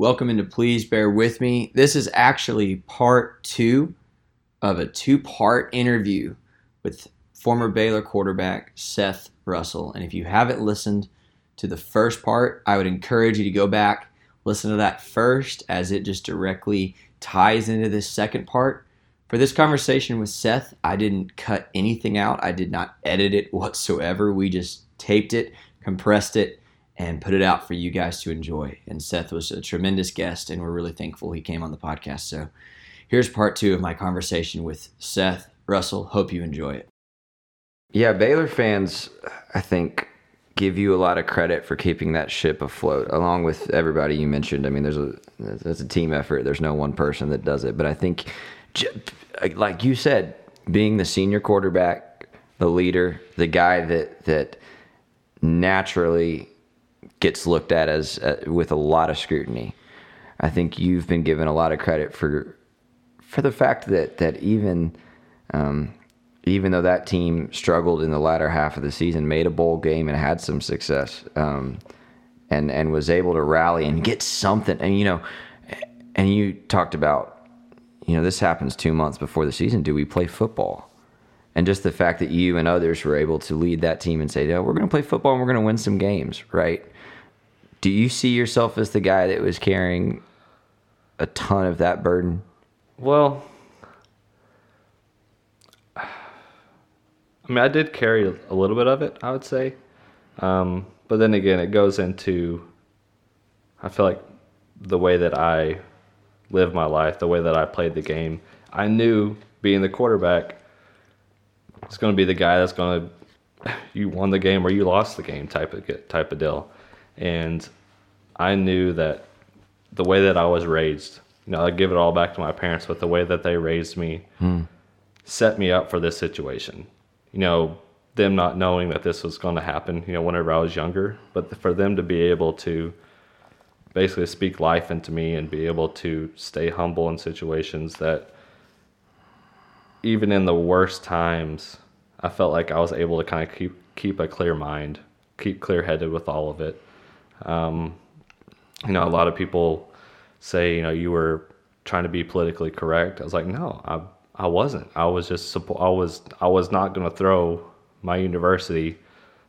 Welcome into Please Bear With Me. This is actually part two of a two part interview with former Baylor quarterback Seth Russell. And if you haven't listened to the first part, I would encourage you to go back, listen to that first, as it just directly ties into this second part. For this conversation with Seth, I didn't cut anything out, I did not edit it whatsoever. We just taped it, compressed it, and put it out for you guys to enjoy. And Seth was a tremendous guest, and we're really thankful he came on the podcast. So here's part two of my conversation with Seth Russell. Hope you enjoy it. Yeah, Baylor fans, I think, give you a lot of credit for keeping that ship afloat, along with everybody you mentioned. I mean, there's a there's a team effort. There's no one person that does it, but I think, like you said, being the senior quarterback, the leader, the guy that that naturally gets looked at as uh, with a lot of scrutiny. I think you've been given a lot of credit for for the fact that that even um, even though that team struggled in the latter half of the season, made a bowl game and had some success, um, and and was able to rally and get something. And you know, and you talked about, you know, this happens two months before the season. Do we play football? And just the fact that you and others were able to lead that team and say, "No, we're going to play football and we're going to win some games," right? Do you see yourself as the guy that was carrying a ton of that burden? Well, I mean, I did carry a little bit of it, I would say. Um, but then again, it goes into, I feel like the way that I live my life, the way that I played the game. I knew being the quarterback, it's going to be the guy that's going to, you won the game or you lost the game type of type of deal. And I knew that the way that I was raised, you know, I give it all back to my parents, but the way that they raised me hmm. set me up for this situation you know, them not knowing that this was going to happen, you know, whenever I was younger, but for them to be able to basically speak life into me and be able to stay humble in situations that even in the worst times, I felt like I was able to kind of keep keep a clear mind, keep clear headed with all of it. Um, you know, a lot of people say, you know, you were trying to be politically correct. I was like, no, I I wasn't. I was just I was I was not going to throw my university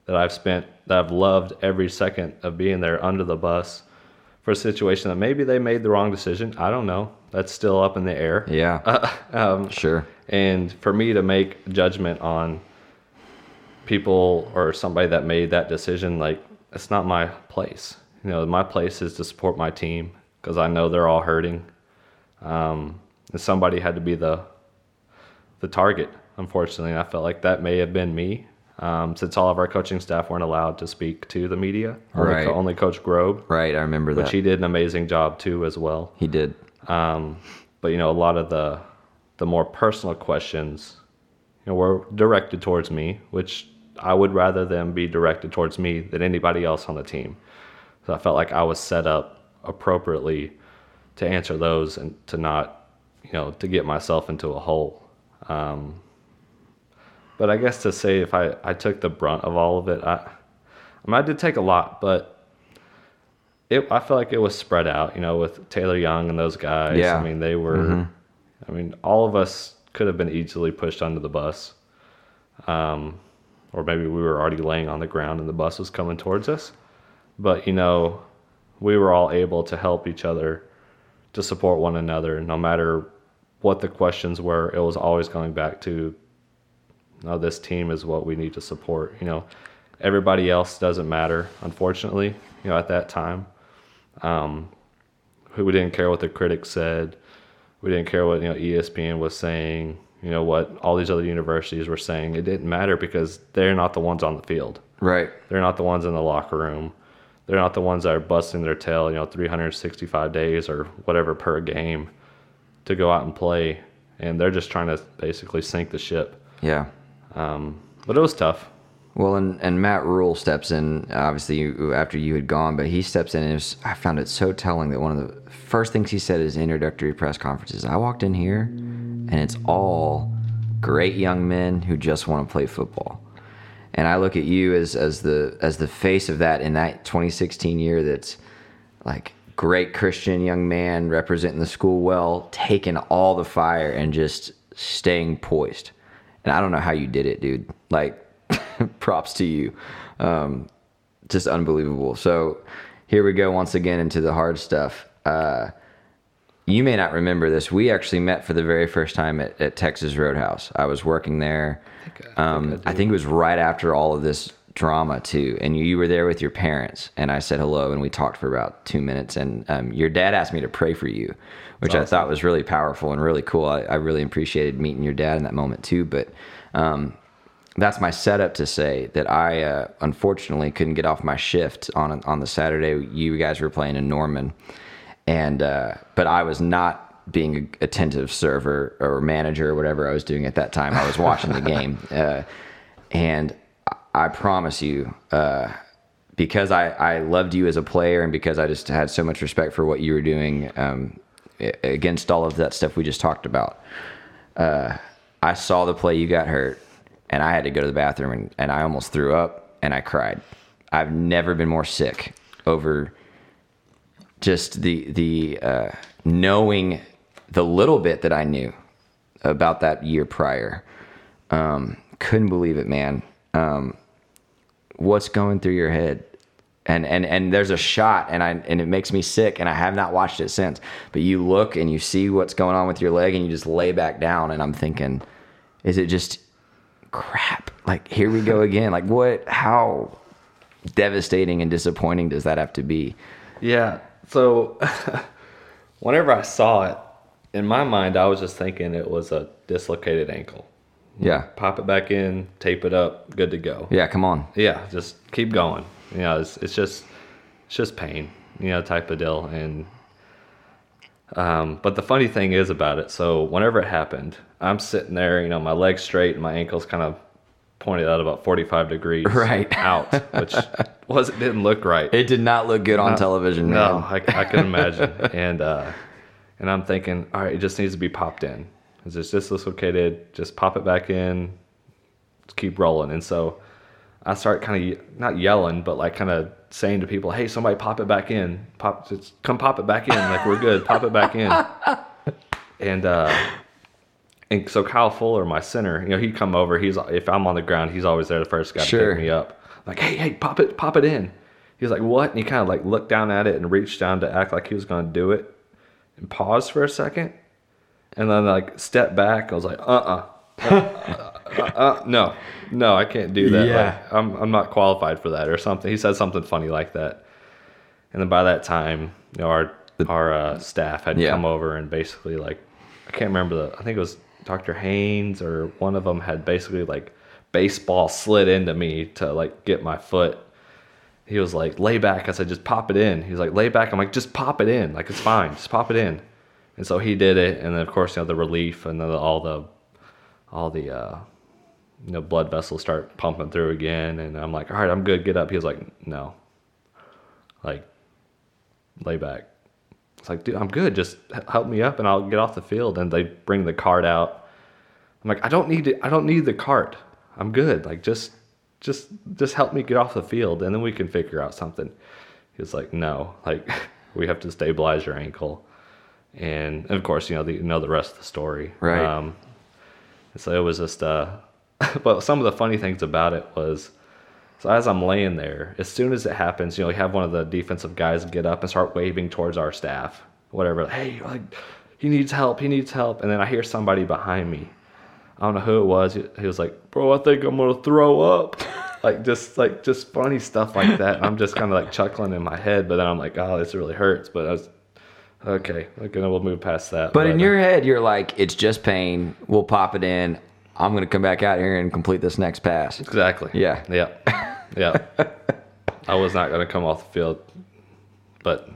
that I've spent that I've loved every second of being there under the bus for a situation that maybe they made the wrong decision. I don't know. That's still up in the air. Yeah. Uh, um, sure. And for me to make judgment on people or somebody that made that decision, like it's not my place. You know, my place is to support my team because I know they're all hurting. Um, and somebody had to be the the target. Unfortunately, I felt like that may have been me, um, since all of our coaching staff weren't allowed to speak to the media. Only, right. co- only Coach Grobe. Right, I remember that. Which he did an amazing job too, as well. He did. Um, but you know, a lot of the the more personal questions, you know, were directed towards me, which I would rather them be directed towards me than anybody else on the team. So I felt like I was set up appropriately to answer those and to not, you know, to get myself into a hole. Um, but I guess to say if I, I took the brunt of all of it, I, I mean, I did take a lot, but it, I feel like it was spread out, you know, with Taylor Young and those guys. Yeah. I mean, they were, mm-hmm. I mean, all of us could have been easily pushed under the bus. Um, or maybe we were already laying on the ground and the bus was coming towards us. But, you know, we were all able to help each other to support one another no matter what the questions were, it was always going back to, no, this team is what we need to support. You know, everybody else doesn't matter, unfortunately. You know, at that time, um, we didn't care what the critics said. We didn't care what you know ESPN was saying. You know what all these other universities were saying. It didn't matter because they're not the ones on the field. Right. They're not the ones in the locker room. They're not the ones that are busting their tail. You know, 365 days or whatever per game to go out and play, and they're just trying to basically sink the ship. Yeah. Um, but it was tough. Well, and, and Matt Rhule steps in, obviously, after you had gone, but he steps in, and was, I found it so telling that one of the first things he said at his introductory press conferences I walked in here, and it's all great young men who just want to play football. And I look at you as, as the as the face of that in that 2016 year that's like great Christian young man representing the school well, taking all the fire and just staying poised. And I don't know how you did it, dude. Like, props to you. Um, just unbelievable. So here we go once again into the hard stuff. Uh, you may not remember this. We actually met for the very first time at, at Texas Roadhouse. I was working there. I think, I, um, think I, I think it was right after all of this drama too, and you, you, were there with your parents. And I said hello, and we talked for about two minutes. And um, your dad asked me to pray for you, which awesome. I thought was really powerful and really cool. I, I, really appreciated meeting your dad in that moment too. But um, that's my setup to say that I uh, unfortunately couldn't get off my shift on on the Saturday you guys were playing in Norman and uh, but I was not being an attentive server or manager or whatever I was doing at that time. I was watching the game, uh, and I promise you, uh, because I I loved you as a player and because I just had so much respect for what you were doing um, against all of that stuff we just talked about. Uh, I saw the play you got hurt, and I had to go to the bathroom, and, and I almost threw up, and I cried. I've never been more sick over just the the uh, knowing the little bit that I knew about that year prior. Um, couldn't believe it, man. Um, what's going through your head? And, and and there's a shot and I and it makes me sick and I have not watched it since. But you look and you see what's going on with your leg and you just lay back down and I'm thinking, is it just crap? Like here we go again. Like what how devastating and disappointing does that have to be? Yeah, so whenever I saw it, in my mind, I was just thinking it was a dislocated ankle. Yeah. Pop it back in, tape it up, good to go. Yeah, come on. Yeah, just keep going. You know, it's, it's just it's just pain, you know, type of deal. And um, but the funny thing is about it. So whenever it happened, I'm sitting there, you know, my legs straight and my ankles kind of pointed out about 45 degrees right out, which was it didn't look right. It did not look good on television. No, I, I, can imagine. and uh, and I'm thinking, all right, it just needs to be popped in. Is this just dislocated? Just pop it back in. keep rolling. And so I start kind of not yelling, but like kind of saying to people, "Hey, somebody pop it back in. Pop, just come pop it back in. Like we're good. pop it back in." and uh, and so Kyle Fuller, my center, you know, he'd come over. He's if I'm on the ground, he's always there, the first guy sure. to pick me up. Like, hey, hey, pop it, pop it in. He's like, what? And he kind of like looked down at it and reached down to act like he was going to do it, and paused for a second, and then like stepped back. I was like, uh, uh-uh. uh, uh, uh, no, no, I can't do that. Yeah. Like, I'm I'm not qualified for that or something. He said something funny like that, and then by that time, you know, our our uh, staff had yeah. come over and basically like, I can't remember the. I think it was Dr. Haynes or one of them had basically like baseball slid into me to like get my foot. He was like, lay back. I said, just pop it in. He was like, lay back. I'm like, just pop it in. Like, it's fine. Just pop it in. And so he did it. And then, of course, you know, the relief and then all the, all the, uh, you know, blood vessels start pumping through again. And I'm like, all right, I'm good. Get up. He was like, no. Like, lay back. It's like, dude, I'm good. Just help me up and I'll get off the field. And they bring the cart out. I'm like, I don't need it. I don't need the cart. I'm good. Like, just, just, just help me get off the field and then we can figure out something. He's like, no, like we have to stabilize your ankle. And, and of course, you know, the, you know the rest of the story. Right. Um, so it was just, uh, but some of the funny things about it was, so as I'm laying there, as soon as it happens, you know, we have one of the defensive guys get up and start waving towards our staff, whatever. Hey, like, he needs help. He needs help. And then I hear somebody behind me. I don't know who it was. He was like, "Bro, I think I'm gonna throw up." like just like just funny stuff like that. I'm just kind of like chuckling in my head, but then I'm like, "Oh, this really hurts." But I was okay. Okay, we'll move past that. But, but in your uh, head, you're like, "It's just pain. We'll pop it in. I'm gonna come back out here and complete this next pass." Exactly. Yeah. Yeah. Yeah. I was not going to come off the field, but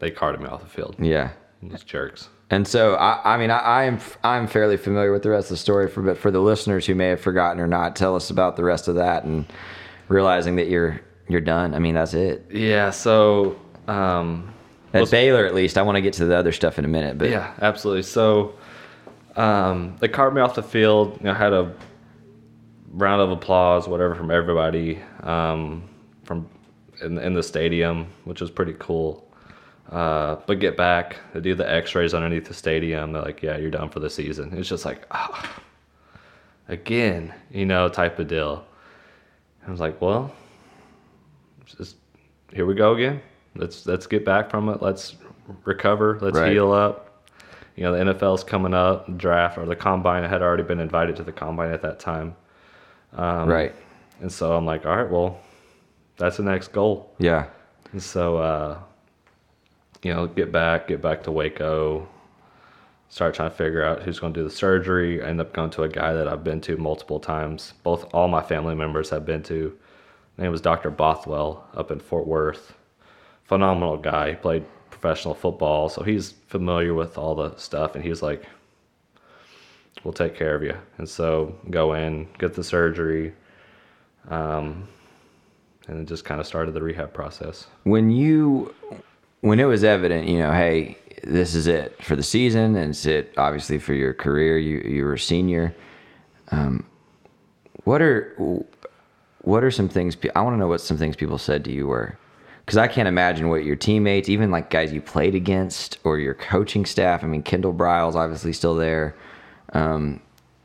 they carted me off the field. Yeah. Those jerks. And so, I, I mean, I, I, am I'm fairly familiar with the rest of the story. For but for the listeners who may have forgotten or not, tell us about the rest of that and realizing that you're you're done. I mean, that's it. Yeah. So um, at Baylor, at least, I want to get to the other stuff in a minute. But yeah, absolutely. So um, they carted me off the field. You know, had a round of applause, whatever, from everybody um, from in, in, the stadium, which was pretty cool. Uh, but get back, they do the X-rays underneath the stadium. They're like, "Yeah, you're done for the season." It's just like, ah, again, you know, type of deal. I was like, well, just here we go again. Let's let's get back from it. Let's recover. Let's Right. heal up. You know, the NFL's coming up, draft or the combine. I had already been invited to the combine at that time, Um, right. and so I'm like, all right, well, that's the next goal. Yeah. And so, uh, you know, get back, get back to Waco, start trying to figure out who's going to do the surgery. I end up going to a guy that I've been to multiple times. Both all my family members have been to. His name was Dr. Bothwell up in Fort Worth. Phenomenal guy. He played professional football, so he's familiar with all the stuff. And he was like, "We'll take care of you." And so go in, get the surgery, um, and just kind of started the rehab process. when you when it was evident you know hey this is it for the season and it's it obviously for your career you you were a senior um, what are what are some things i want to know what some things people said to you were because i can't imagine what your teammates even like guys you played against or your coaching staff i mean kendall briles obviously still there um,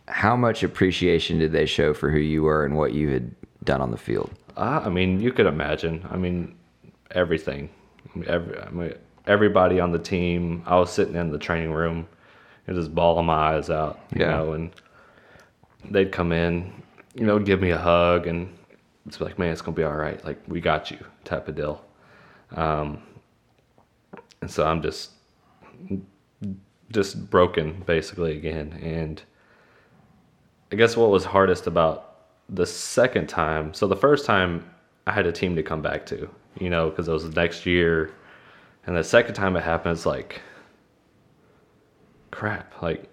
how much appreciation did they show for who you were and what you had done on the field Uh, I mean, you could imagine. I mean, everything. I mean, every, I mean, everybody on the team. I was sitting in the training room and just bawling my eyes out, you Yeah. know, and they'd come in, you know, give me a hug and it's like, man, it's gonna be all right. Like we got you, type of deal. Um, and so I'm just, just broken basically again. And I guess what was hardest about the second time, so the first time I had a team to come back to, you know, because it was the next year. And the second time it happened, it's like, crap, like,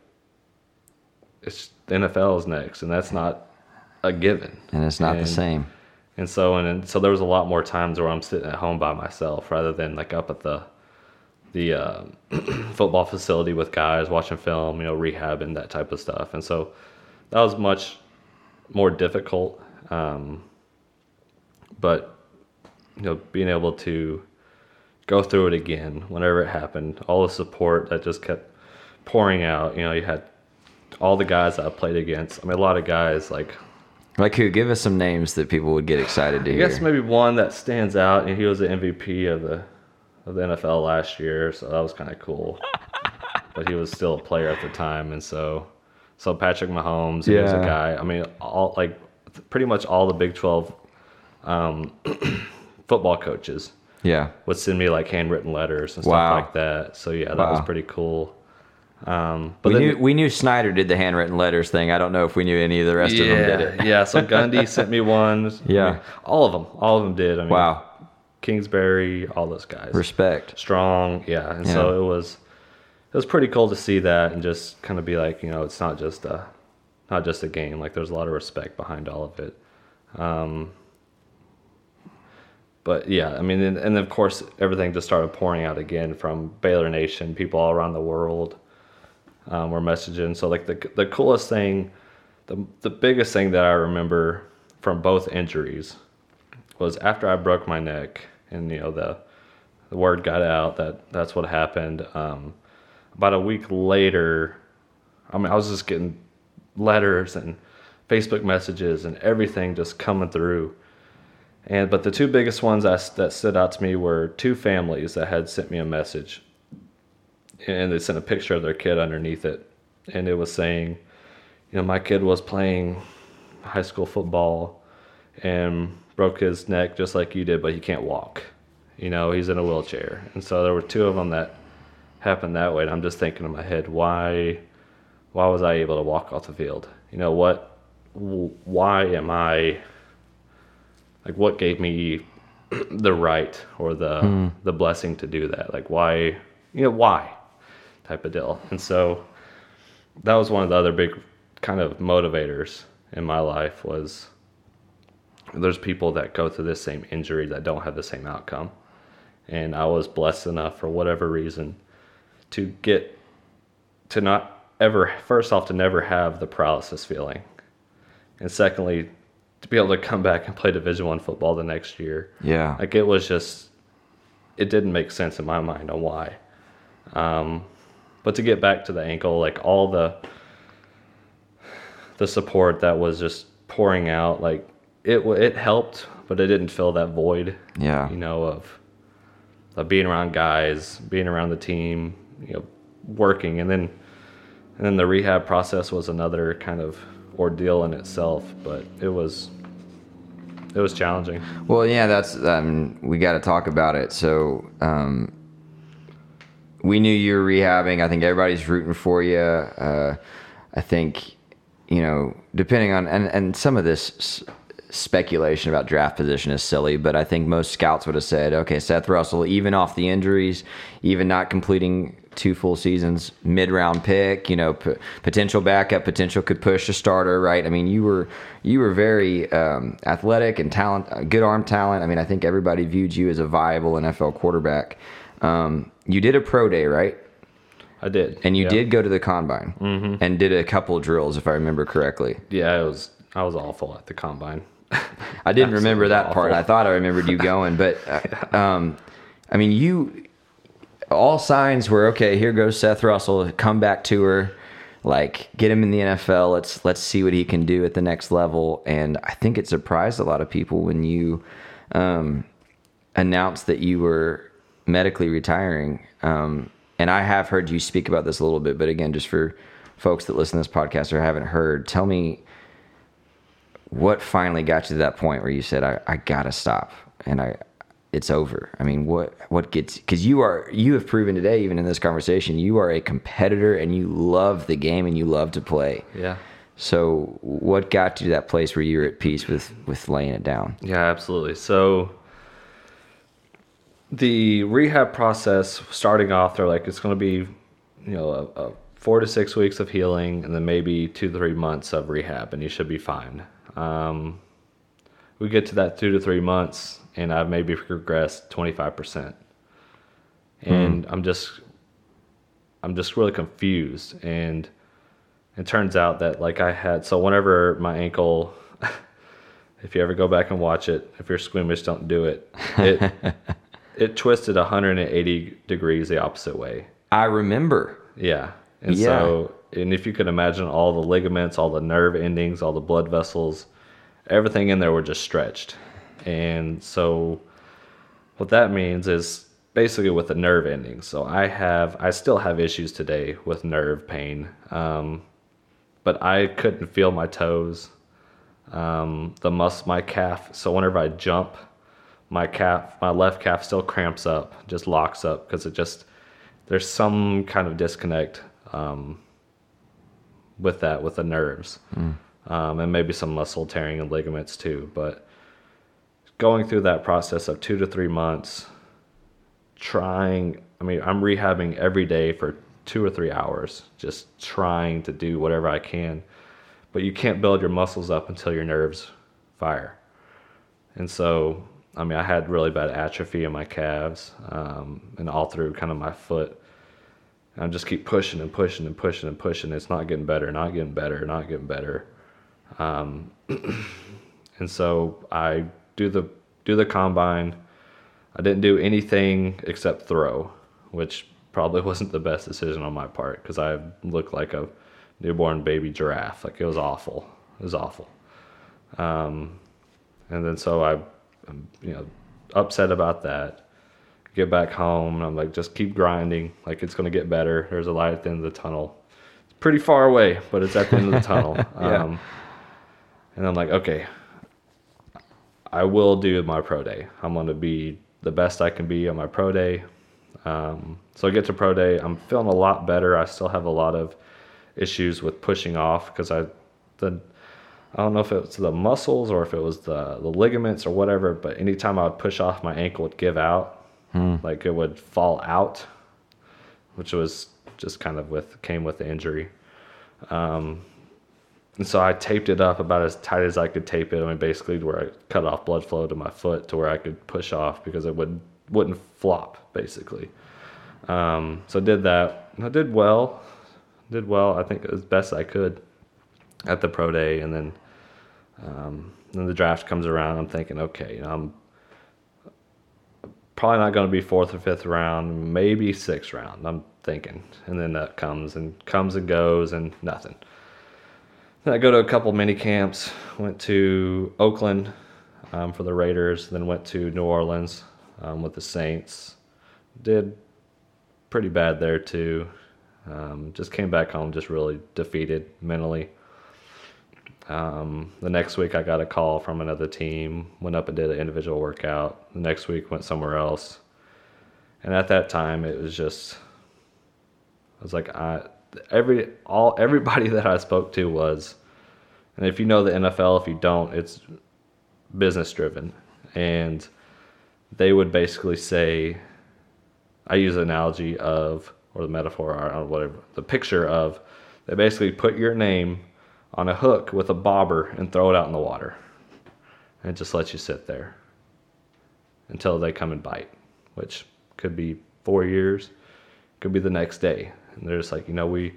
it's the NFL is next, and that's not a given. and it's not the same and so and, and so there was a lot more times where I'm sitting at home by myself rather than like up at the the uh, football facility with guys watching film, you know, rehab and that type of stuff. And so that was much more difficult. Um, but you know, being able to go through it again whenever it happened, all the support that just kept pouring out. You know, you had all the guys that I played against. I mean, a lot of guys like Like who? Give us some names that people would get excited to I hear. guess maybe one that stands out, and he was the MVP of the of the NFL last year, so that was kind of cool. but he was still a player at the time, and so so Patrick Mahomes, he was a guy. I mean, all like pretty much all the Big Twelve um, football coaches yeah. would send me like handwritten letters and stuff Wow. like that. So yeah, that was pretty cool. Um, but we then, knew we knew Snyder did the handwritten letters thing. I don't know if we knew any of the rest of them did it. yeah. So Gundy sent me one. I Yeah. mean, all of them, all of them did. I mean, Wow. Kingsbury, all those guys. Respect. strong yeah and Yeah. so it was it was pretty cool to see that and just kind of be like you know it's not just a not just a game like there's a lot of respect behind all of it um but yeah i mean and, and of course everything just started pouring out again from baylor nation people all around the world um, were messaging so like the, the coolest thing the, the biggest thing that i remember from both injuries was after i broke my neck and you know the the word got out that that's what happened. Um, about a week later, I mean, I was just getting letters and Facebook messages and everything just coming through. And but the two biggest ones that stood out to me were two families that had sent me a message, and they sent a picture of their kid underneath it, and it was saying, you know, my kid was playing high school football and broke his neck just like you did, but he can't walk. You know, he's in a wheelchair. And so there were two of them that happened that way. And I'm just thinking in my head, why, why was I able to walk off the field? You know, what, why am I, like, what gave me the right or the, hmm. the blessing to do that? Like, why, you know, why type of deal. And so that was one of the other big kind of motivators in my life was there's people that go through this same injury that don't have the same outcome. And I was blessed enough for whatever reason to get to not ever first off to never have the paralysis feeling. And secondly, to be able to come back and play division 1 football the next year. Yeah. Like it was just it didn't make sense in my mind on why. Um, but to get back to the ankle, like all the the support that was just pouring out, like it it helped, but it didn't fill that void. Yeah. You know of of being around guys, being around the team, you know, working, and then and then the rehab process was another kind of ordeal in itself. But it was it was challenging. Well, yeah, that's um, we got to talk about it. So um, we knew you were rehabbing. I think everybody's rooting for you. Uh, I think you know, depending on and and some of this s- speculation about draft position is silly, but I think most scouts would have said, okay, Seth Russell, even off the injuries, even not completing two full seasons, mid round pick, you know, p- potential backup, potential could push a starter, right? I mean, you were you were very um, athletic and talent, uh, good arm talent. I mean, I think everybody viewed you as a viable NFL quarterback. Um, you did a pro day, right? I did, And you yeah. did go to the combine and did a couple drills, if I remember correctly. Yeah, it was. I was awful at the combine. I didn't remember that Absolutely part. I thought I remembered you going, but uh, um, I mean, you all signs were okay. Here goes Seth Russell, comeback tour, like get him in the NFL. Let's let's see what he can do at the next level. And I think it surprised a lot of people when you um, announced that you were medically retiring. Um, and I have heard you speak about this a little bit, but again, just for folks that listen to this podcast or haven't heard, tell me what finally got you to that point where you said I, I gotta stop and I it's over i mean what what gets because you are you have proven today even in this conversation you are a competitor and you love the game and you love to play Yeah. so what got you to that place where you're at peace with with laying it down Yeah, absolutely. So the rehab process starting off, they're like it's going to be, you know, a, a four to six weeks of healing, and then maybe two to three months of rehab, and you should be fine. Um, we get to that two to three months, and I've maybe progressed twenty five percent, and I'm just, I'm just really confused, and it turns out that like I had so whenever my ankle if you ever go back and watch it, if you're squeamish, don't do it. It it twisted 180 degrees the opposite way. i remember Yeah. And Yeah. so, and if you could imagine all the ligaments, all the nerve endings, all the blood vessels, everything in there were just stretched. And so, what that means is basically with the nerve endings. So, I have, I still have issues today with nerve pain, um, but I couldn't feel my toes, um, the mus, my calf. So, whenever I jump, my calf, my left calf still cramps up, just locks up because it just, there's some kind of disconnect um, with that with the nerves. Um, and maybe some muscle tearing and ligaments too but going through that process of two to three months trying i mean i'm rehabbing every day for two or three hours just trying to do whatever i can. But you can't build your muscles up until your nerves fire. And so i mean i had really bad atrophy in my calves um, and all through kind of my foot I just keep pushing and pushing and pushing and pushing. It's not getting better, not getting better, not getting better. Um, and so I do the do the combine. I didn't do anything except throw, which probably wasn't the best decision on my part because I looked like a newborn baby giraffe. Like it was awful. It was awful. Um, and then so I, I'm, you know, upset about that get back home and I'm like, just keep grinding. Like it's gonna get better. There's a light at the end of the tunnel. It's pretty far away, but it's at the end of the tunnel. Yeah. Um, and I'm like, okay, I will do my pro day. I'm gonna be the best I can be on my pro day. Um, so I get to pro day. I'm feeling a lot better. I still have a lot of issues with pushing off because I the I don't know if it was the muscles or if it was the, the ligaments or whatever, but anytime I would push off, my ankle would give out, like it would fall out, which was just kind of with came with the injury. Um, and so I taped it up about as tight as I could tape it. I mean, basically where I cut off blood flow to my foot to where I could push off because it would wouldn't flop basically. Um, so I did that. I did well. Did well. I think as best I could at the pro day, and then um, then the draft comes around. I'm thinking, okay, you know, I'm probably not going to be fourth or fifth round, maybe sixth round. I'm thinking, and then that comes and comes and goes and nothing. Then I go to a couple mini camps. Went to Oakland um, for the Raiders, then went to New Orleans um, with the Saints. Did pretty bad there too. Um, just came back home just really defeated mentally. Um, the next week, I got a call from another team. Went up and did an individual workout. The next week, went somewhere else. And at that time, it was just, I was like, I every all everybody that I spoke to was, and if you know the NFL, if you don't, it's business driven, and they would basically say, I use the analogy of or the metaphor or whatever the picture of, they basically put your name on a hook with a bobber and throw it out in the water. And it just lets you sit there until they come and bite, which could be four years, could be the next day. And they're just like, you know, we,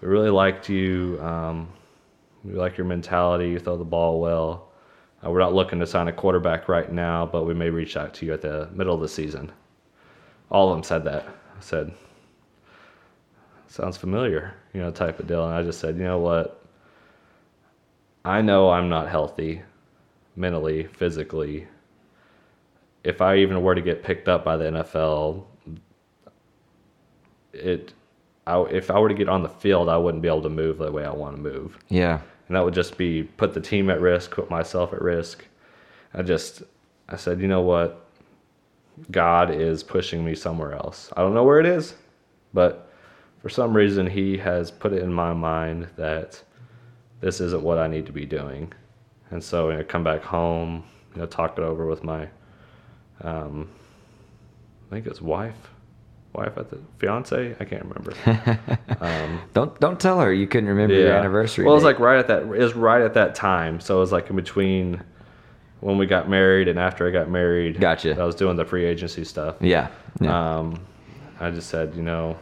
we really liked you. Um, we like your mentality. You throw the ball well. Uh, we're not looking to sign a quarterback right now, but we may reach out to you at the middle of the season. All of them said that. I said, sounds familiar, you know, type of deal. And I just said, you know what? I know I'm not healthy mentally, physically. If I even were to get picked up by the NFL, it I, if I were to get on the field, I wouldn't be able to move the way I want to move. Yeah. And that would just be put the team at risk, put myself at risk. I just I said, you know what? God is pushing me somewhere else. I don't know where it is, but for some reason he has put it in my mind that this isn't what I need to be doing. And so I come back home, you know, talk it over with my, um, I think it's wife, wife at the fiance. I can't remember. um, Don't don't tell her you couldn't remember your anniversary. Well, it was like right at that. It was right at that time. So it was like in between when we got married and after I got married. Gotcha. I was doing the free agency stuff. yeah. yeah. Um, I just said, you know,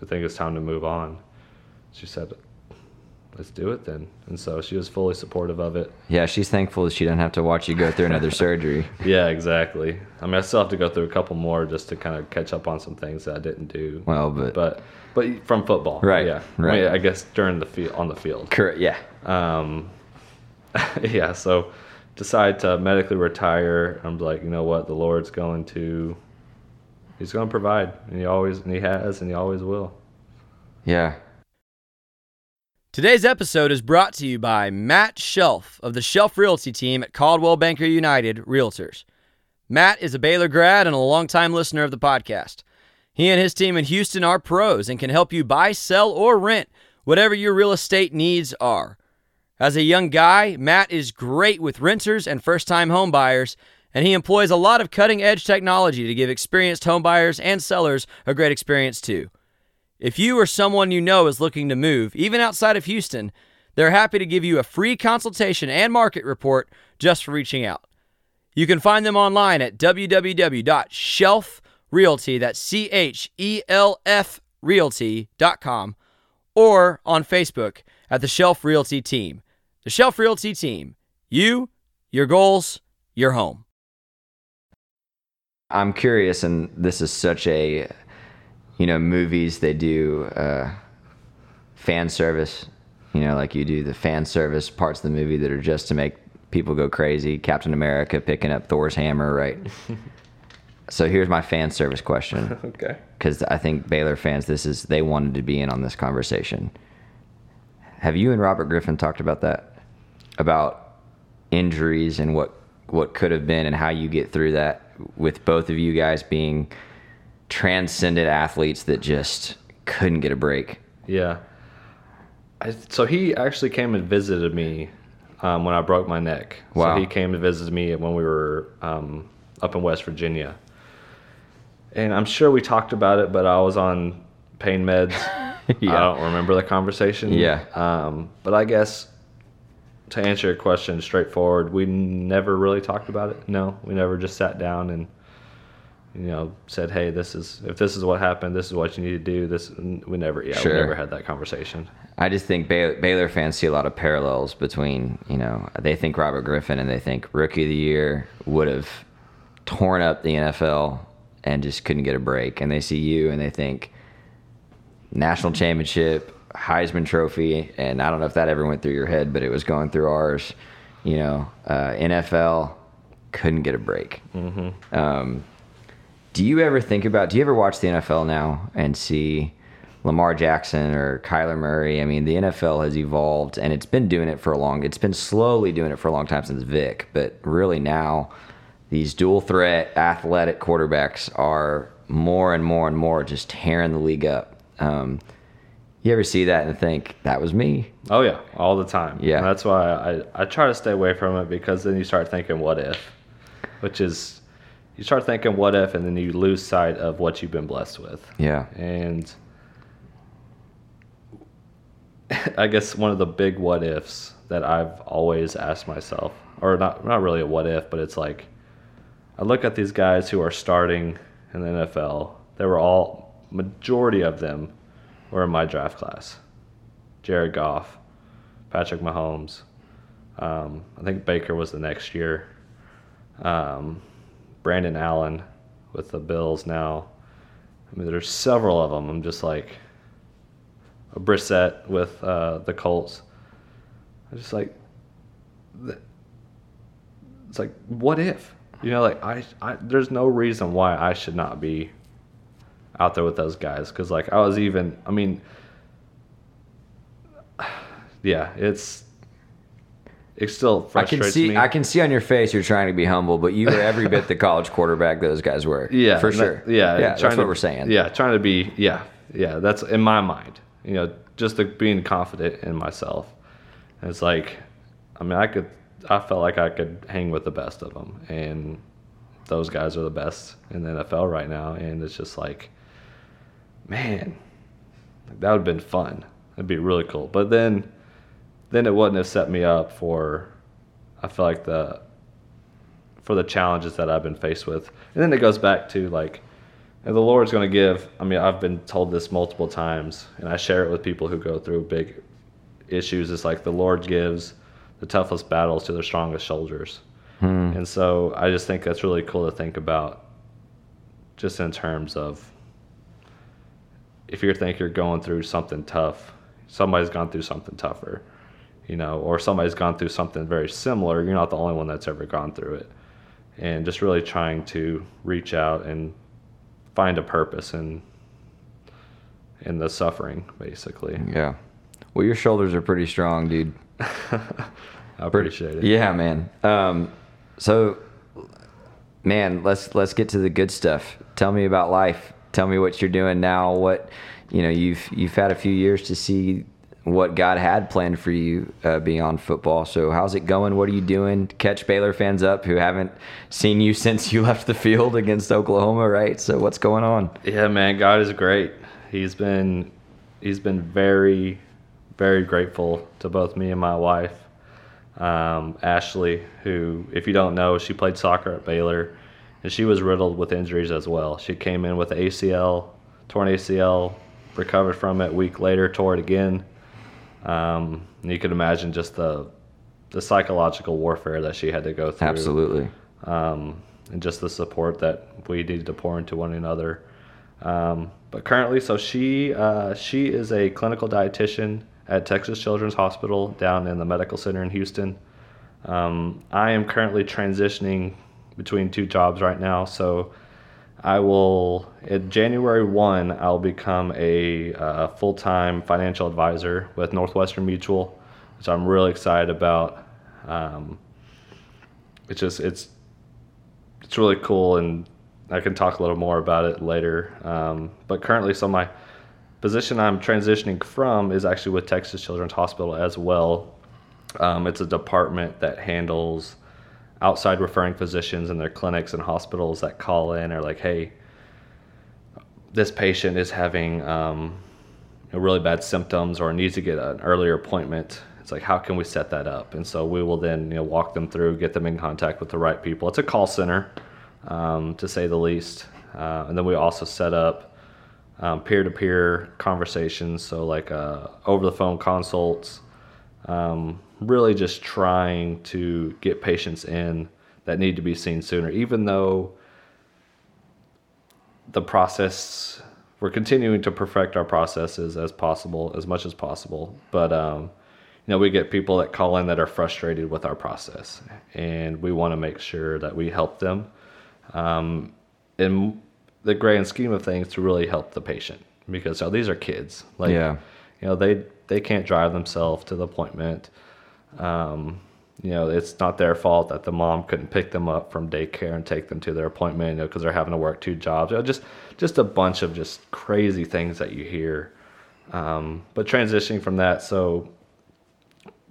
I think it's time to move on. She said, let's do it then. And so she was fully supportive of it. yeah, she's thankful that she doesn't have to watch you go through another surgery. Yeah, exactly. I mean, I still have to go through a couple more just to kind of catch up on some things that I didn't do. Well, but, But but from football, Right, Yeah, right. I, mean, I guess during the field on the field. correct. Yeah. Um, yeah, so decide to medically retire. I'm like, you know what? The Lord's going to, He's going to provide, and He always, and He has, and He always will. Yeah. Today's episode is brought to you by Matt Chelf of the Chelf Realty team at Coldwell Banker United Realtors. Matt is a Baylor grad and a longtime listener of the podcast. He and his team in Houston are pros and can help you buy, sell, or rent whatever your real estate needs are. As a young guy, Matt is great with renters and first time home buyers, and he employs a lot of cutting edge technology to give experienced home buyers and sellers a great experience too. If you or someone you know is looking to move, even outside of Houston, they're happy to give you a free consultation and market report just for reaching out. You can find them online at www.chelfrealty, that's C H E L F realty.com, or on Facebook at the Chelf Realty Team. The Chelf Realty Team. You, your goals, your home. I'm curious, and this is such a, you know, movies they do uh, fan service. You know, like you do the fan service parts of the movie that are just to make people go crazy. Captain America picking up Thor's hammer, right? so here's my fan service question, Okay. because I think Baylor fans, this is they wanted to be in on this conversation. Have you and Robert Griffin talked about that? About injuries and what what could have been and how you get through that with both of you guys being transcendent athletes that just couldn't get a break. Yeah. I, so he actually came and visited me um, when I broke my neck. Wow. So he came and visited me when we were um, up in West Virginia. And I'm sure we talked about it, but I was on pain meds. Yeah. I don't remember the conversation. Yeah. Um, but I guess to answer your question straightforward, we never really talked about it. No, we never just sat down and you know said, "Hey, this is if this is what happened, this is what you need to do." This we never, yeah, Sure. we never had that conversation. I just think Baylor, Baylor fans see a lot of parallels between, you know, they think Robert Griffin and they think rookie of the year would have torn up the NFL and just couldn't get a break. And they see you and they think national championship, Heisman Trophy, and I don't know if that ever went through your head, but it was going through ours. You know, uh, NFL couldn't get a break. Mm-hmm. Um, do you ever think about? Do you ever watch the NFL now and see Lamar Jackson or Kyler Murray? I mean, the NFL has evolved, and it's been doing it for a long. It's been slowly doing it for a long time since Vic, but really now these dual threat athletic quarterbacks are more and more and more just tearing the league up. Um, you ever see that and think that was me? Oh yeah, all the time. Yeah. That's why I, I try to stay away from it because then you start thinking what if, which is you start thinking what if and then you lose sight of what you've been blessed with. Yeah. And I guess one of the big what ifs that I've always asked myself, or not not really a what if, but it's like I look at these guys who are starting in the NFL. They were all majority of them were in my draft class. Jared Goff, Patrick Mahomes. Um, I think Baker was the next year. Um, Brandon Allen with the Bills now. I mean, there's several of them. I'm just like a Brissett with uh, the Colts. I'm just like, it's like, what if? You know, like I, I, there's no reason why I should not be out there with those guys because like I was even, I mean, yeah, it's it still I frustrates can see me. I can see on your face you're trying to be humble, but you were every bit the college quarterback those guys were. Yeah, for that- sure. yeah, yeah. That's to- what we're saying. Yeah, trying to be. Yeah, yeah. That's in my mind. You know, just the, being confident in myself. And it's like, I mean, I could. I felt like I could hang with the best of them, and those guys are the best in the NFL right now. And it's just like, man, like, that would have been fun. It'd be really cool. But then, then it wouldn't have set me up for. I feel like the for the challenges that I've been faced with. And then it goes back to like, and the Lord's going to give. I mean, I've been told this multiple times, and I share it with people who go through big issues. It's like the Lord gives the toughest battles to the strongest soldiers. Hmm. And so I just think that's really cool to think about, just in terms of if you think you're going through something tough, somebody's gone through something tougher, you know, or somebody's gone through something very similar. You're not the only one that's ever gone through it and just really trying to reach out and find a purpose in in the suffering basically Yeah. Well, your shoulders are pretty strong, dude. i appreciate it Yeah, man. Um, so, man, let's let's get to the good stuff. Tell me about life. Tell me what you're doing now. What you know, you've you've had a few years to see what God had planned for you uh, beyond football. So, how's it going? What are you doing? Catch Baylor fans up who haven't seen you since you left the field against Oklahoma, right? So, what's going on? yeah man god is great he's been he's been very very grateful to both me and my wife um, ashley who if you don't know she played soccer at baylor and she was riddled with injuries as well she came in with acl torn acl recovered from it a week later tore it again um, you can imagine just the the psychological warfare that she had to go through Absolutely. um, and just the support that we needed to pour into one another. Um, but currently, so she uh, she is a clinical dietitian at Texas Children's Hospital down in the medical center in Houston. Um, I am currently transitioning between two jobs right now, so I will in January one I'll become a uh, full time financial advisor with Northwestern Mutual, which I'm really excited about. Um, it's just it's it's really cool and I can talk a little more about it later. Um, but currently, so my position I'm transitioning from is actually with Texas Children's Hospital as well. Um, it's a department that handles outside referring physicians in their clinics and hospitals that call in or like, hey, this patient is having um, really bad symptoms or needs to get an earlier appointment. It's like, how can we set that up? And so we will then you know walk them through, get them in contact with the right people. It's a call center, um, to say the least. Uh, and then we also set up um, peer-to-peer conversations, so like uh, over-the-phone consults. Um, really, just trying to get patients in that need to be seen sooner, even though the process we're continuing to perfect our processes as possible as much as possible but um, you know we get people that call in that are frustrated with our process and we want to make sure that we help them um, in the grand scheme of things to really help the patient because these are kids like Yeah. You know they they can't drive themselves to the appointment um, you know, it's not their fault that the mom couldn't pick them up from daycare and take them to their appointment, you know, because they're having to work two jobs. You know, just just a bunch of just crazy things that you hear. Um, but transitioning from that, so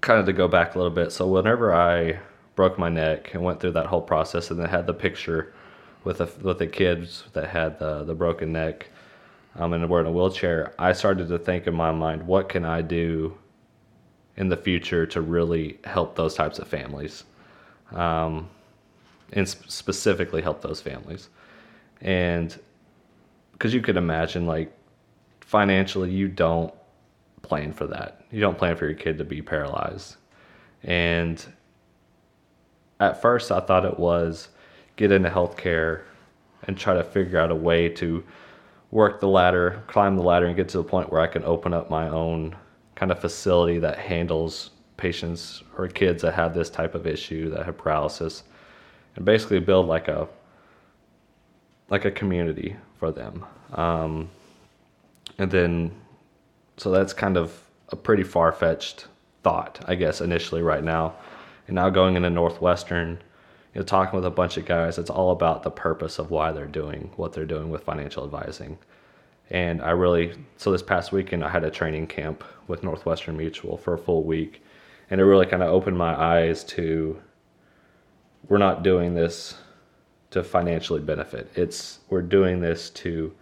kind of to go back a little bit. So whenever I broke my neck and went through that whole process, and then had the picture with the with the kids that had the the broken neck, um, and were in a wheelchair, I started to think in my mind, what can I do in the future to really help those types of families, um, and sp- specifically help those families, and because you could imagine like financially you don't plan for that. You don't plan for your kid to be paralyzed, and at first I thought it was get into healthcare and try to figure out a way to work the ladder, climb the ladder, and get to the point where I can open up my own kind of facility that handles patients or kids that have this type of issue that have paralysis, and basically build like a like a community for them. Um, and then, so that's kind of a pretty far fetched thought, I guess, initially right now. And now going into Northwestern, you know, talking with a bunch of guys, it's all about the purpose of why they're doing what they're doing with financial advising. And I really, so this past weekend, I had a training camp with Northwestern Mutual for a full week. And it really kind of opened my eyes to we're not doing this to financially benefit. It's we're doing this to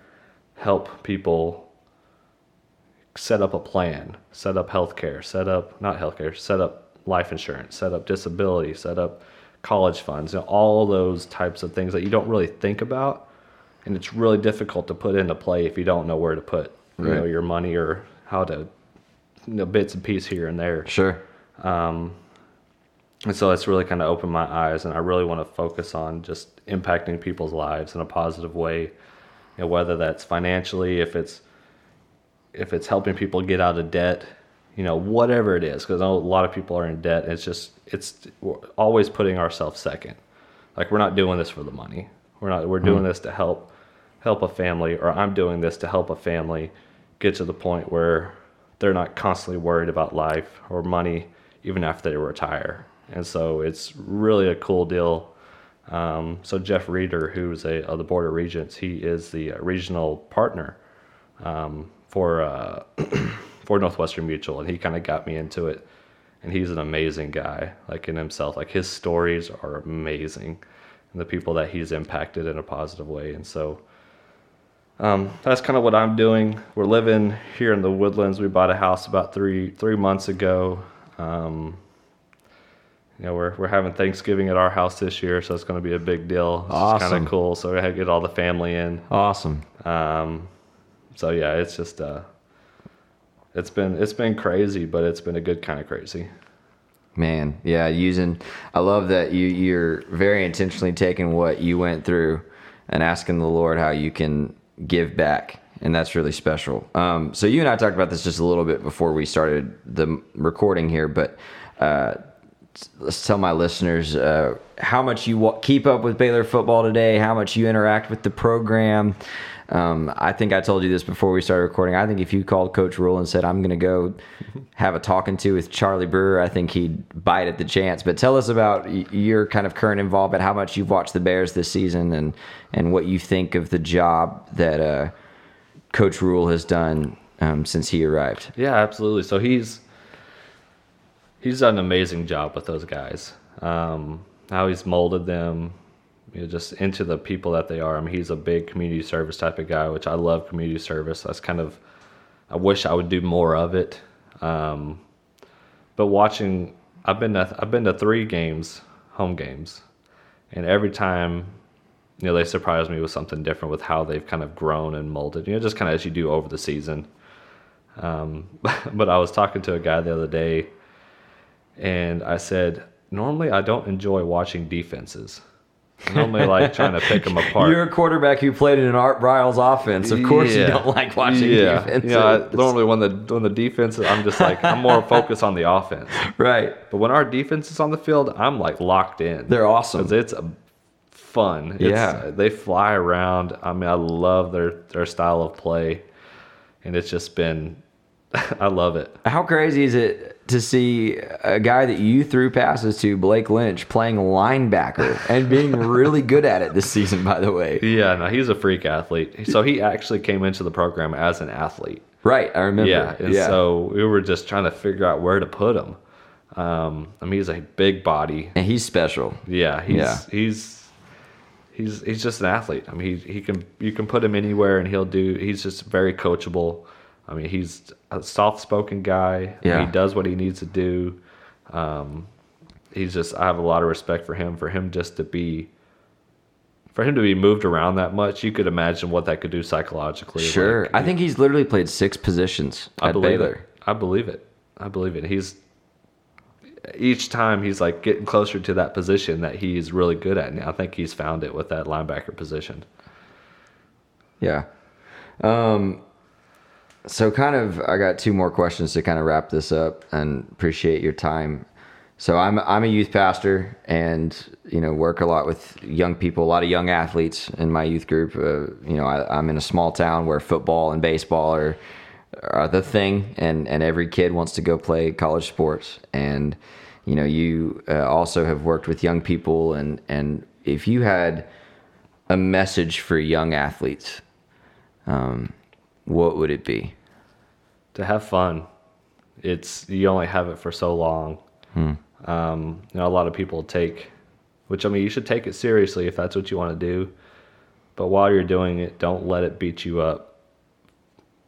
help people set up a plan, set up healthcare, set up not healthcare, set up life insurance, set up disability, set up college funds, you know, all those types of things that you don't really think about, and it's really difficult to put into play if you don't know where to put you know your money or how to you know bits and pieces here and there. Sure. Um, and so it's really kind of opened my eyes, and I really want to focus on just impacting people's lives in a positive way. You know, whether that's financially, if it's if it's helping people get out of debt, you know, whatever it is, because I know a lot of people are in debt. It's just it's always putting ourselves second. Like we're not doing this for the money. We're not. We're doing this to help help a family, or I'm doing this to help a family get to the point where they're not constantly worried about life or money even after they retire. And so it's really a cool deal. Um, so Jeff Reeder, who's a of the Board of Regents, he is the uh, regional partner um, for uh, for Northwestern Mutual, and he kind of got me into it. And he's an amazing guy, like in himself. Like his stories are amazing, and the people that he's impacted in a positive way. And so um, that's kind of what I'm doing. We're living here in the Woodlands. We bought a house about three three months ago. Um, you know, we're we're having Thanksgiving at our house this year, so it's going to be a big deal. It's kind Awesome. of cool. So we had to get all the family in. Awesome. Um, so yeah, it's just uh, it's been it's been crazy, but it's been a good kind of crazy. Man, yeah, using I love that you you're very intentionally taking what you went through and asking the Lord how you can give back. And that's really special. Um, so you and I talked about this just a little bit before we started the recording here, but uh, let's tell my listeners uh, how much you keep up with Baylor football today, how much you interact with the program. Um, I think I told you this before we started recording. I think if you called Coach Rhule and said, I'm going to go have a talking to with Charlie Brewer, I think he'd bite at the chance. But tell us about your kind of current involvement, how much you've watched the Bears this season, and, and what you think of the job that uh, Coach Rhule has done um, since he arrived. Yeah, absolutely. So he's he's done an amazing job with those guys. Um, how he's molded them, you know, just into the people that they are. I mean, he's a big community service type of guy, which I love community service. That's kind of I wish I would do more of it. Um, but watching, I've been to, I've been to three games, home games, and every time, you know, they surprise me with something different with how they've kind of grown and molded. You know, just kind of as you do over the season. Um, but I was talking to a guy the other day, and I said, normally I don't enjoy watching defenses. I normally like trying to pick them apart. You're a quarterback who played in an Art Briles offense. Of course, you don't like watching yeah. defense. Yeah, I- normally when the when the defense, I'm just like I'm more focused on the offense. right. But when our defense is on the field, I'm like locked in. They're awesome. it's fun. It's, Yeah. Uh, they fly around. I mean, I love their their style of play, and it's just been, I love it. How crazy is it to see a guy that you threw passes to, Blake Lynch, playing linebacker and being really good at it this season? By the way, Yeah, no, he's a freak athlete. So he actually came into the program as an athlete. right? I remember. Yeah, and so we were just trying to figure out where to put him. Um, I mean, he's a big body. and he's special. Yeah, he's Yeah. he's he's he's just an athlete. I mean, he he can you can put him anywhere and he'll do. He's just very coachable. I mean, he's a soft-spoken guy. Yeah. he does what he needs to do. Um, he's just I have a lot of respect for him. For him just to be. For him to be moved around that much, you could imagine what that could do psychologically. Sure, Like, I think he's literally played six positions I at believe Baylor. it. I believe it. I believe it. He's each time he's like getting closer to that position that he's really good at. And I think he's found it with that linebacker position. Yeah. Um, so kind of, I got two more questions to kind of wrap this up, and appreciate your time. So I'm I'm a youth pastor, and you know work a lot with young people, a lot of young athletes in my youth group. Uh, you know, I, I'm in a small town where football and baseball are are the thing, and and every kid wants to go play college sports. And you know, you uh, also have worked with young people, and and if you had a message for young athletes, um, what would it be? To have fun, it's you only have it for so long. Um, you know, a lot of people take, which I mean, you should take it seriously if that's what you want to do. But while you're doing it, don't let it beat you up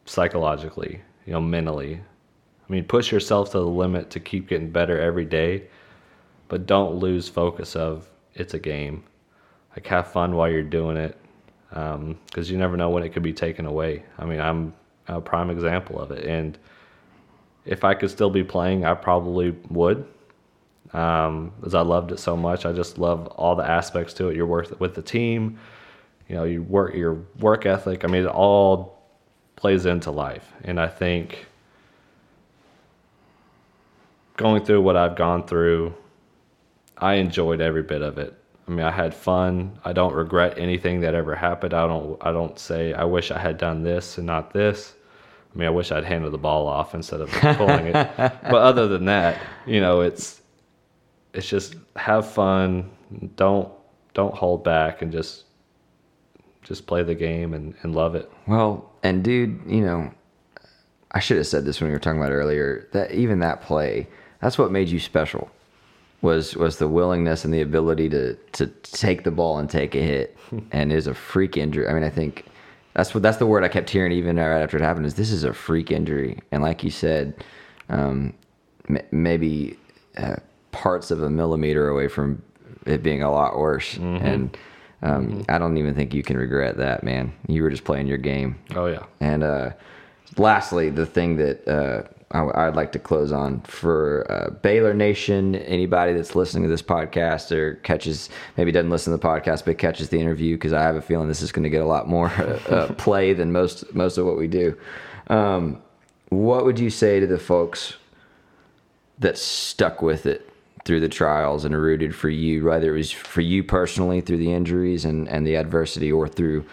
psychologically, you know, mentally. I mean, push yourself to the limit to keep getting better every day, but don't lose focus of it's a game. Like have fun while you're doing it, because you never know when it could be taken away. I mean, I'm a prime example of it, and if I could still be playing, I probably would, um, because I loved it so much. I just love all the aspects to it. Your work with the team, you know, your work, your work ethic. I mean, it all plays into life, and I think going through what I've gone through, I enjoyed every bit of it. I mean, I had fun. I don't regret anything that ever happened. I don't. I don't say I wish I had done this and not this. I mean, I wish I'd handed the ball off instead of pulling it. But other than that, you know, it's it's just have fun. Don't don't hold back and just just play the game and, and love it. Well, and dude, you know, I should have said this when we were talking about earlier. That even that play, that's what made you special. Was was the willingness and the ability to to take the ball and take a hit, and is a freak injury. I mean, I think that's what that's the word I kept hearing even right after it happened. Is this is a freak injury, and like you said, um, m- maybe uh, parts of a millimeter away from it being a lot worse, and. Um, I don't even think you can regret that, man. You were just playing your game. Oh yeah. And uh, lastly, the thing that uh, I, I'd like to close on for uh, Baylor Nation, anybody that's listening to this podcast or catches, maybe doesn't listen to the podcast, but catches the interview, because I have a feeling this is going to get a lot more uh, play than most most of what we do. Um, what would you say to the folks that stuck with it through the trials and rooted for you, whether it was for you personally through the injuries and, and the adversity or through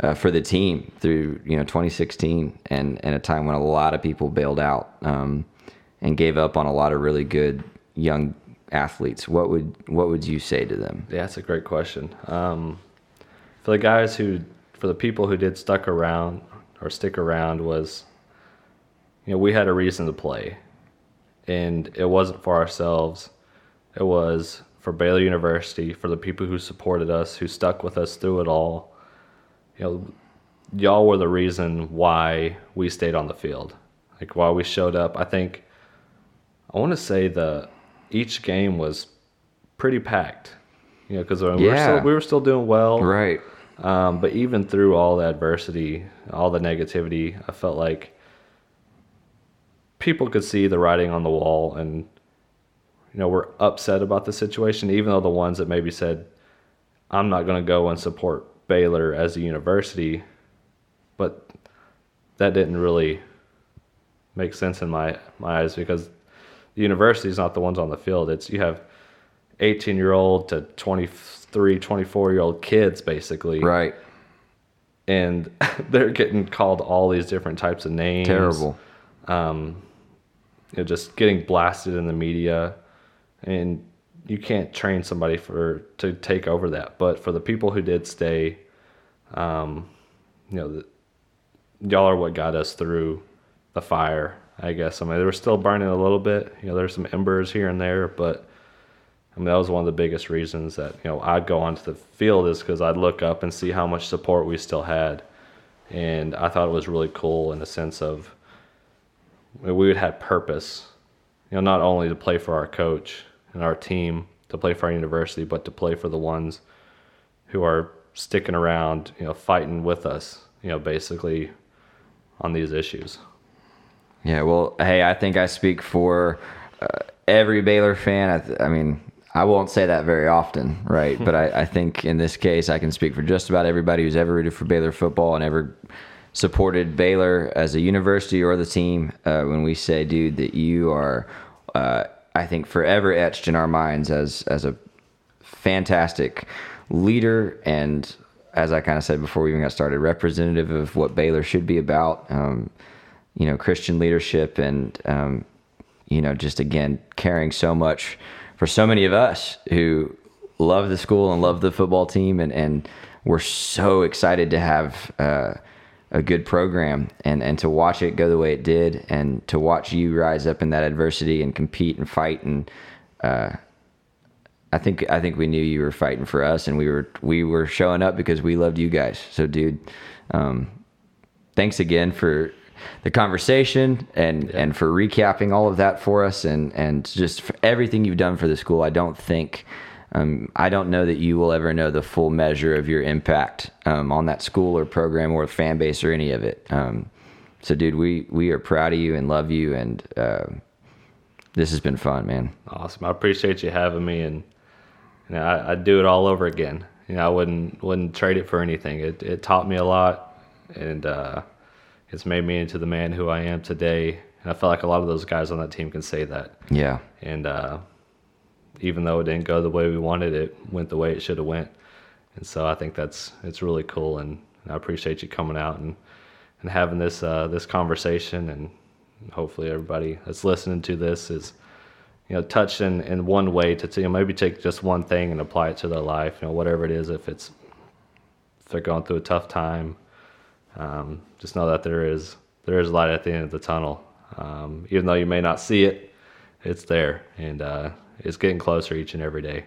uh, for the team through you know 2016 and, and a time when a lot of people bailed out um, and gave up on a lot of really good young athletes. What would what would you say to them? Yeah, that's a great question. Um, for the guys who, for the people who did stuck around or stick around, was, you know, we had a reason to play, and it wasn't for ourselves. It was for Baylor University, for the people who supported us, who stuck with us through it all. You know, y'all were the reason why we stayed on the field, like why we showed up. I think, I want to say the each game was pretty packed. You know, because we, were Yeah. still, we were still doing well. Right. Um, but even through all the adversity, all the negativity, I felt like people could see the writing on the wall and, you know, we're upset about the situation, even though the ones that maybe said, I'm not going to go and support Baylor as a university, but that didn't really make sense in my my eyes because the university is not the ones on the field. It's you have 18 year old to 23, 24 year old kids basically, Right. and they're getting called all these different types of names. Terrible. Um, you know, just getting blasted in the media, and you can't train somebody for to take over that. But for the people who did stay, um, you know, the, y'all are what got us through the fire. I guess. I mean, they were still burning a little bit. You know, there's some embers here and there, but I mean, that was one of the biggest reasons that you know I'd go onto the field is because I'd look up and see how much support we still had, and I thought it was really cool in the sense of we would have purpose, you know, not only to play for our coach and our team, to play for our university, but to play for the ones who are sticking around, you know, fighting with us, you know, basically on these issues. Yeah, well, hey, I think I speak for uh, every Baylor fan. I, th- I mean, I won't say that very often, right? but I, I think in this case, I can speak for just about everybody who's ever rooted for Baylor football and ever supported Baylor as a university or the team. Uh, when we say, dude, that you are, uh, I think, forever etched in our minds as as a fantastic leader and as I kind of said before we even got started, representative of what Baylor should be about. Um, you know, Christian leadership and um, you know, just again caring so much for so many of us who love the school and love the football team, and and we're so excited to have. Uh, a good program and, and to watch it go the way it did and to watch you rise up in that adversity and compete and fight and uh, I think I think we knew you were fighting for us, and we were we were showing up because we loved you guys. So, dude, um, thanks again for the conversation and and for recapping all of that for us, and and just for everything you've done for the school. I don't think. Um, I don't know that you will ever know the full measure of your impact um, on that school or program or fan base or any of it. Um, so, dude, we we are proud of you and love you, and uh, this has been fun, man. Awesome. I appreciate you having me, and you know, I, I'd do it all over again. You know, I wouldn't wouldn't trade it for anything. It it taught me a lot, and uh, it's made me into the man who I am today. And I feel like a lot of those guys on that team can say that. Yeah. And uh, even though it didn't go the way we wanted, it went the way it should have went. And so I think that's it's really cool, and I appreciate you coming out and and having this uh, this conversation, and hopefully everybody that's listening to this is you know touched in, in one way to you know, maybe take just one thing and apply it to their life, you know whatever it is. If it's if they're going through a tough time, um, just know that there is there is light at the end of the tunnel. Um, even though you may not see it, it's there, and uh, it's getting closer each and every day.